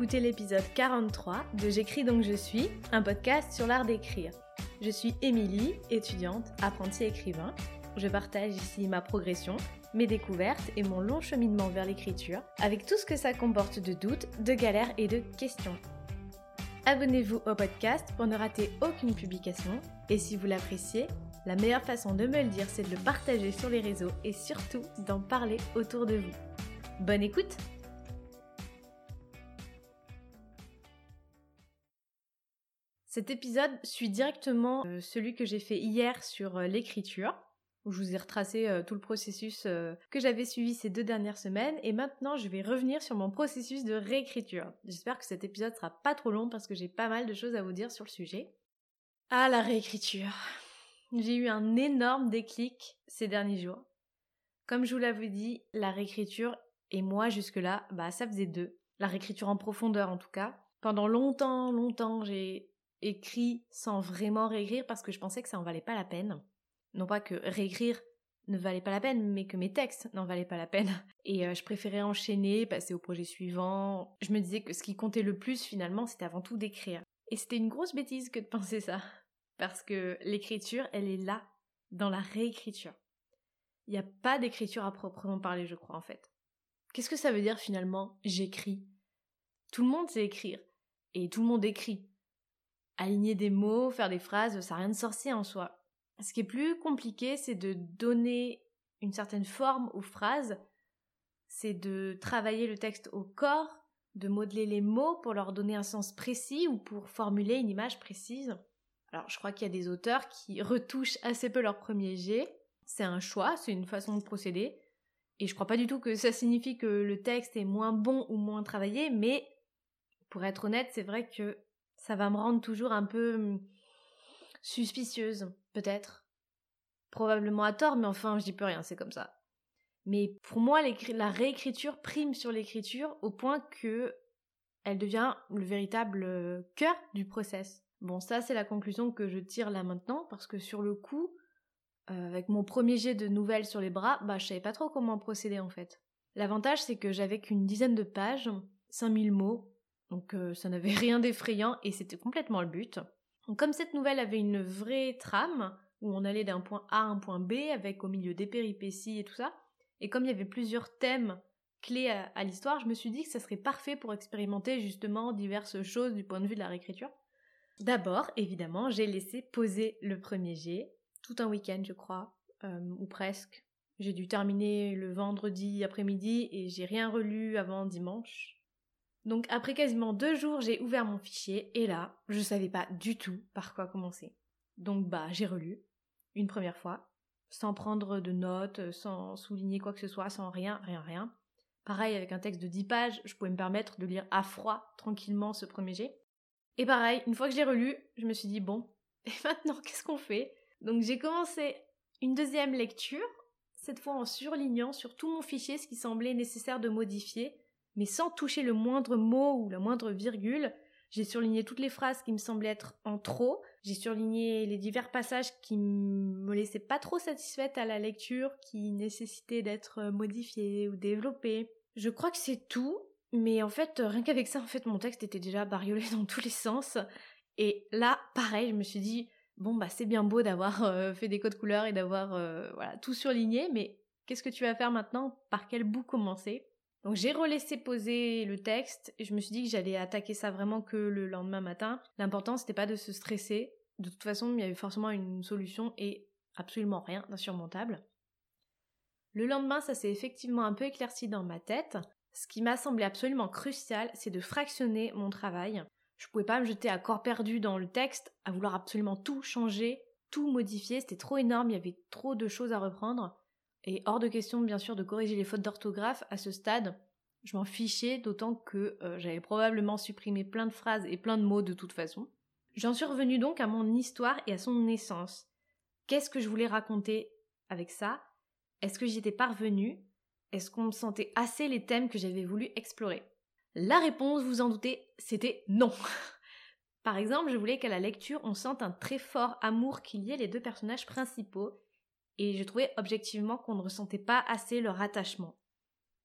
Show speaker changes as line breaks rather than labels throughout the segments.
d'écouter l'épisode 43 de J'écris donc je suis, un podcast sur l'art d'écrire. Je suis Émilie, étudiante, apprentie écrivain. Je partage ici ma progression, mes découvertes et mon long cheminement vers l'écriture, avec tout ce que ça comporte de doutes, de galères et de questions. Abonnez-vous au podcast pour ne rater aucune publication et si vous l'appréciez, la meilleure façon de me le dire c'est de le partager sur les réseaux et surtout d'en parler autour de vous. Bonne écoute Cet épisode suit directement euh, celui que j'ai fait hier sur euh, l'écriture, où je vous ai retracé euh, tout le processus que j'avais suivi ces deux dernières semaines, et maintenant je vais revenir sur mon processus de réécriture. J'espère que cet épisode sera pas trop long parce que j'ai pas mal de choses à vous dire sur le sujet. Ah la réécriture. J'ai eu un énorme déclic ces derniers jours. Comme je vous l'avais dit, la réécriture et moi jusque-là, bah ça faisait deux. La réécriture en profondeur en tout cas. Pendant longtemps, longtemps, j'ai écrit sans vraiment réécrire parce que je pensais que ça en valait pas la peine. Non pas que réécrire ne valait pas la peine, mais que mes textes n'en valaient pas la peine. Et euh, je préférais enchaîner, passer au projet suivant. Je me disais que ce qui comptait le plus finalement, c'était avant tout d'écrire. Et c'était une grosse bêtise que de penser ça. Parce que l'écriture, elle est là, dans la réécriture. Il n'y a pas d'écriture à proprement parler, je crois, en fait. Qu'est-ce que ça veut dire finalement j'écris? Tout le monde sait écrire. Et tout le monde écrit aligner des mots, faire des phrases, ça n'a rien de sorcier en soi. Ce qui est plus compliqué, c'est de donner une certaine forme aux phrases, c'est de travailler le texte au corps, de modeler les mots pour leur donner un sens précis ou pour formuler une image précise. Alors je crois qu'il y a des auteurs qui retouchent assez peu leur premier jet. C'est un choix, c'est une façon de procéder. Et je crois pas du tout que ça signifie que le texte est moins bon ou moins travaillé, mais pour être honnête, c'est vrai que ça va me rendre toujours un peu hum, suspicieuse, peut-être. Probablement à tort, mais enfin, je dis plus rien, c'est comme ça. Mais pour moi, la réécriture prime sur l'écriture au point que elle devient le véritable euh, cœur du process. Bon, ça, c'est la conclusion que je tire là maintenant, parce que sur le coup, euh, avec mon premier jet de nouvelles sur les bras, bah, je savais pas trop comment procéder en fait. L'avantage, c'est que j'avais qu'une dizaine de pages, 5000 mots, donc euh, ça n'avait rien d'effrayant et c'était complètement le but. comme cette nouvelle avait une vraie trame, où on allait d'un point A à un point B, avec au milieu des péripéties et tout ça, et comme il y avait plusieurs thèmes clés à, l'histoire, je me suis dit que ça serait parfait pour expérimenter justement diverses choses du point de vue de la réécriture. D'abord, évidemment, j'ai laissé poser le premier jet, tout un week-end je crois, euh, ou presque. J'ai dû terminer le vendredi après-midi et j'ai rien relu avant dimanche. Donc après quasiment deux jours, j'ai ouvert mon fichier et là, je savais pas du tout par quoi commencer. Donc bah j'ai relu une première fois, sans prendre de notes, sans souligner quoi que ce soit, sans rien, rien, rien. Pareil avec un texte de 10 pages, je pouvais me permettre de lire à froid tranquillement ce premier jet. Et pareil, une fois que j'ai relu, je me suis dit bon, et maintenant qu'est-ce qu'on fait? Donc j'ai commencé une deuxième lecture, cette fois en surlignant sur tout mon fichier ce qui semblait nécessaire de modifier mais sans toucher le moindre mot ou la moindre virgule. J'ai surligné toutes les phrases qui me semblaient être en trop. J'ai surligné les divers passages qui me laissaient pas trop satisfaite à la lecture, qui nécessitaient d'être modifiés ou développés. Je crois que c'est tout, mais en fait, rien qu'avec ça, en fait, mon texte était déjà bariolé dans tous les sens. Et là, pareil, je me suis dit, bon, bah, c'est bien beau d'avoir euh, fait des codes couleurs et d'avoir, euh, tout surligné, mais qu'est-ce que tu vas faire maintenant? Par quel bout commencer? Donc j'ai relaissé poser le texte et je me suis dit que j'allais attaquer ça vraiment que le lendemain matin. L'important c'était pas de se stresser. De toute façon, il y avait forcément une solution et absolument rien d'insurmontable. Le lendemain, ça s'est effectivement un peu éclairci dans ma tête. Ce qui m'a semblé absolument crucial, c'est de fractionner mon travail. Je pouvais pas me jeter à corps perdu dans le texte, à vouloir absolument tout changer, tout modifier, c'était trop énorme, il y avait trop de choses à reprendre. Et hors de question, bien sûr, de corriger les fautes d'orthographe à ce stade. Je m'en fichais, d'autant que euh, j'avais probablement supprimé plein de phrases et plein de mots de toute façon. J'en suis revenue donc à mon histoire et à son essence. Qu'est-ce que je voulais raconter avec ça? Est-ce que j'y étais parvenue? Est-ce qu'on me sentait assez les thèmes que j'avais voulu explorer? La réponse, vous en doutez, c'était non. Par exemple, je voulais qu'à la lecture, on sente un très fort amour qu'il y ait les deux personnages principaux et je trouvais objectivement qu'on ne ressentait pas assez leur attachement.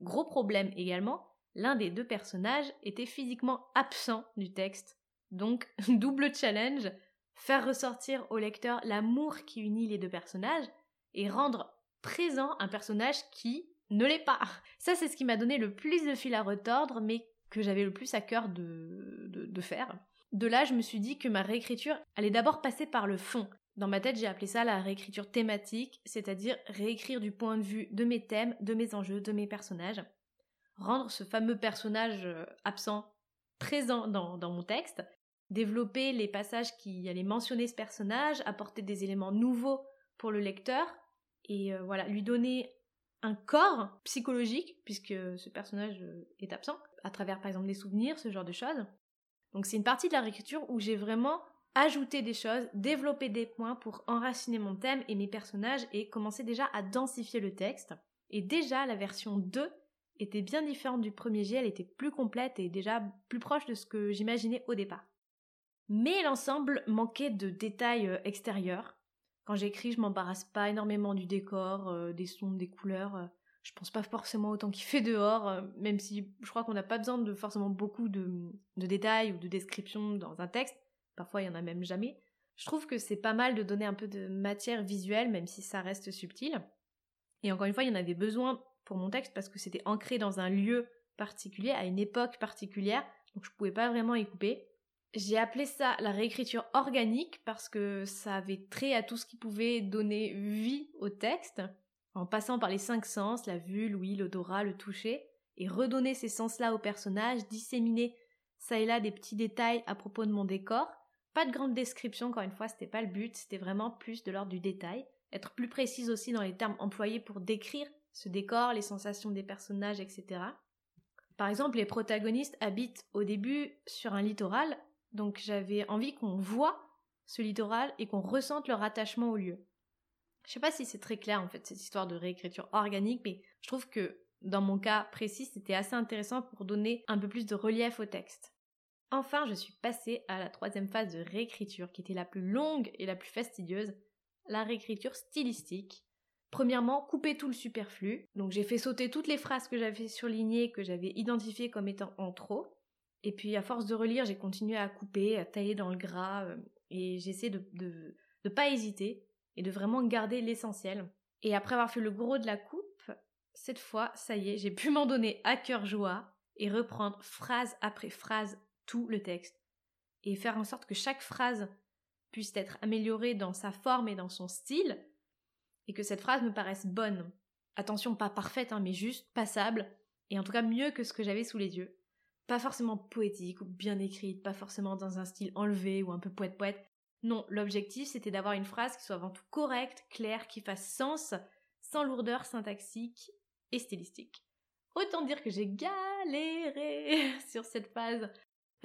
Gros problème également, l'un des deux personnages était physiquement absent du texte. Donc, double challenge, faire ressortir au lecteur l'amour qui unit les deux personnages et rendre présent un personnage qui ne l'est pas. Ça, c'est ce qui m'a donné le plus de fil à retordre, mais que j'avais le plus à cœur de, de, faire. De là, je me suis dit que ma réécriture allait d'abord passer par le fond. Dans ma tête, j'ai appelé ça la réécriture thématique, c'est-à-dire réécrire du point de vue de mes thèmes, de mes enjeux, de mes personnages. Rendre ce fameux personnage euh, absent présent dans, mon texte, développer les passages qui allaient mentionner ce personnage, apporter des éléments nouveaux pour le lecteur, et euh, voilà, lui donner un corps psychologique, puisque ce personnage euh, est absent, à travers par exemple des souvenirs, ce genre de choses. Donc c'est une partie de la réécriture où j'ai vraiment ajouté des choses, développé des points pour enraciner mon thème et mes personnages et commencer déjà à densifier le texte. Et déjà la version 2 était bien différente du premier jet, elle était plus complète et déjà plus proche de ce que j'imaginais au départ. Mais l'ensemble manquait de détails euh, extérieurs, quand j'écris, je m'embarrasse pas énormément du décor, euh, des sons, des couleurs. Euh, je pense pas forcément autant qu'il fait dehors, euh, même si je crois qu'on n'a pas besoin de forcément beaucoup de, détails ou de descriptions dans un texte. Parfois, il y en a même jamais. Je trouve que c'est pas mal de donner un peu de matière visuelle, même si ça reste subtil. Et encore une fois, il y en avait besoin pour mon texte parce que c'était ancré dans un lieu particulier, à une époque particulière, donc je pouvais pas vraiment y couper. J'ai appelé ça la réécriture organique parce que ça avait trait à tout ce qui pouvait donner vie au texte, en passant par les cinq sens, la vue, l'ouïe, l'odorat, le toucher, et redonner ces sens-là au personnage, disséminer ça et là des petits détails à propos de mon décor. Pas de grande description, encore une fois, c'était pas le but, c'était vraiment plus de l'ordre du détail. Être plus précise aussi dans les termes employés pour décrire ce décor, les sensations des personnages, etc. Par exemple, les protagonistes habitent au début sur un littoral donc j'avais envie qu'on voit ce littoral et qu'on ressente leur attachement au lieu. Je sais pas si c'est très clair en fait cette histoire de réécriture organique, mais je trouve que dans mon cas précis, c'était assez intéressant pour donner un peu plus de relief au texte. Enfin, je suis passée à la troisième phase de réécriture, qui était la plus longue et la plus fastidieuse, la réécriture stylistique. Premièrement, couper tout le superflu. Donc j'ai fait sauter toutes les phrases que j'avais surlignées, que j'avais identifiées comme étant en trop. Et puis à force de relire, j'ai continué à couper, à tailler dans le gras, euh, et j'essaie de, de pas hésiter et de vraiment garder l'essentiel. Et après avoir fait le gros de la coupe, cette fois, ça y est, j'ai pu m'en donner à cœur joie et reprendre phrase après phrase tout le texte. Et faire en sorte que chaque phrase puisse être améliorée dans sa forme et dans son style, et que cette phrase me paraisse bonne. Attention, pas parfaite, hein, mais juste passable, et en tout cas mieux que ce que j'avais sous les yeux pas forcément poétique ou bien écrite, pas forcément dans un style enlevé ou un peu poète-poète. Non, l'objectif c'était d'avoir une phrase qui soit avant tout correcte, claire, qui fasse sens, sans lourdeur syntaxique et stylistique. Autant dire que j'ai galéré sur cette phase.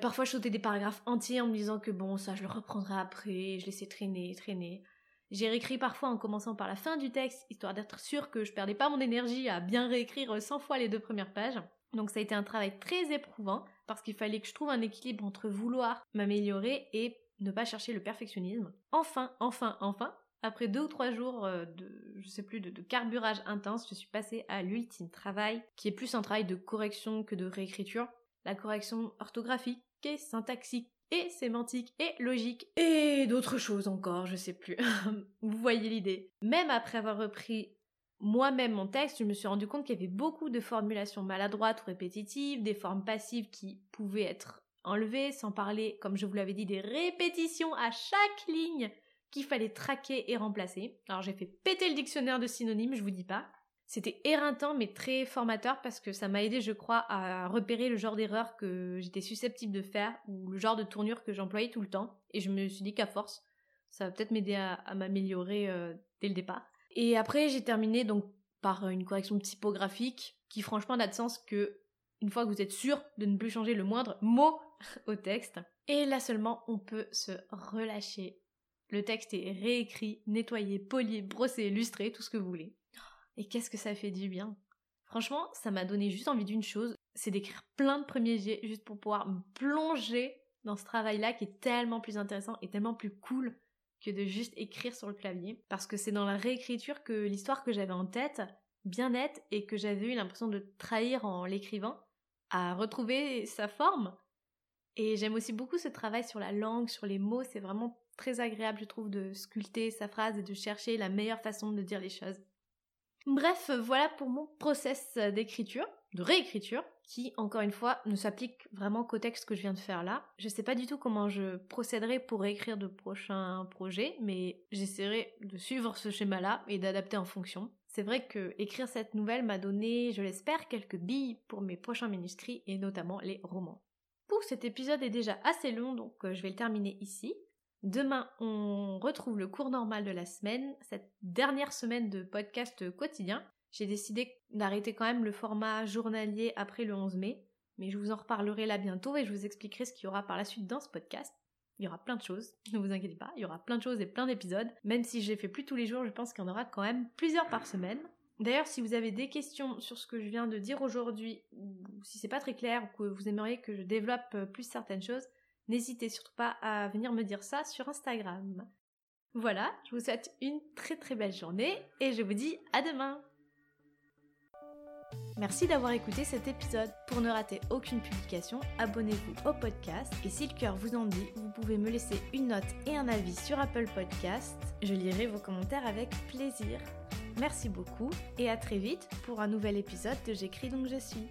Parfois je sautais des paragraphes entiers en me disant que bon, ça je le reprendrai après, je laissais traîner, traîner. J'ai réécrit parfois en commençant par la fin du texte, histoire d'être sûr que je perdais pas mon énergie à bien réécrire 100 fois les deux premières pages. Donc ça a été un travail très éprouvant parce qu'il fallait que je trouve un équilibre entre vouloir m'améliorer et ne pas chercher le perfectionnisme. Enfin, enfin, enfin, après deux ou trois jours euh, de, je sais plus, de, carburage intense, je suis passée à l'ultime travail, qui est plus un travail de correction que de réécriture. La correction orthographique et syntaxique et sémantique et logique et d'autres choses encore, je sais plus. Vous voyez l'idée. Même après avoir repris moi-même mon texte, je me suis rendu compte qu'il y avait beaucoup de formulations maladroites ou répétitives, des formes passives qui pouvaient être enlevées, sans parler, comme je vous l'avais dit, des répétitions à chaque ligne qu'il fallait traquer et remplacer. Alors j'ai fait péter le dictionnaire de synonymes, je vous dis pas. C'était éreintant mais très formateur parce que ça m'a aidé, je crois, à repérer le genre d'erreur que j'étais susceptible de faire ou le genre de tournure que j'employais tout le temps. Et je me suis dit qu'à force, ça va peut-être m'aider à, m'améliorer euh, dès le départ. Et après, j'ai terminé donc par une correction typographique qui franchement n'a de sens que une fois que vous êtes sûr de ne plus changer le moindre mot au texte. Et là seulement, on peut se relâcher. Le texte est réécrit, nettoyé, poli, brossé, illustré, tout ce que vous voulez. Et qu'est-ce que ça fait du bien. Franchement, ça m'a donné juste envie d'une chose, c'est d'écrire plein de premiers jets juste pour pouvoir me plonger dans ce travail-là qui est tellement plus intéressant et tellement plus cool que de juste écrire sur le clavier. Parce que c'est dans la réécriture que l'histoire que j'avais en tête, bien nette, et que j'avais eu l'impression de trahir en l'écrivant, à retrouver sa forme. Et j'aime aussi beaucoup ce travail sur la langue, sur les mots. C'est vraiment très agréable, je trouve, de sculpter sa phrase et de chercher la meilleure façon de dire les choses. Bref, voilà pour mon process d'écriture, de réécriture, qui, encore une fois, ne s'applique vraiment qu'au texte que je viens de faire là. Je sais pas du tout comment je procéderai pour réécrire de prochains projets, mais j'essaierai de suivre ce schéma-là et d'adapter en fonction. C'est vrai que écrire cette nouvelle m'a donné, je l'espère, quelques billes pour mes prochains manuscrits et notamment les romans. Pour cet épisode est déjà assez long, donc euh, je vais le terminer ici. Demain, on retrouve le cours normal de la semaine, cette dernière semaine de podcast quotidien. J'ai décidé d'arrêter quand même le format journalier après le 11 mai, mais je vous en reparlerai là bientôt et je vous expliquerai ce qu'il y aura par la suite dans ce podcast. Il y aura plein de choses, ne vous inquiétez pas, il y aura plein de choses et plein d'épisodes. Même si je les fais plus tous les jours, je pense qu'il y en aura quand même plusieurs par semaine. D'ailleurs, si vous avez des questions sur ce que je viens de dire aujourd'hui, ou si c'est pas très clair, ou que vous aimeriez que je développe plus certaines choses, N'hésitez surtout pas à venir me dire ça sur Instagram. Voilà, je vous souhaite une très très belle journée et je vous dis à demain Merci d'avoir écouté cet épisode. Pour ne rater aucune publication, abonnez-vous au podcast et si le cœur vous en dit, vous pouvez me laisser une note et un avis sur Apple Podcast. Je lirai vos commentaires avec plaisir. Merci beaucoup et à très vite pour un nouvel épisode de J'écris donc je suis.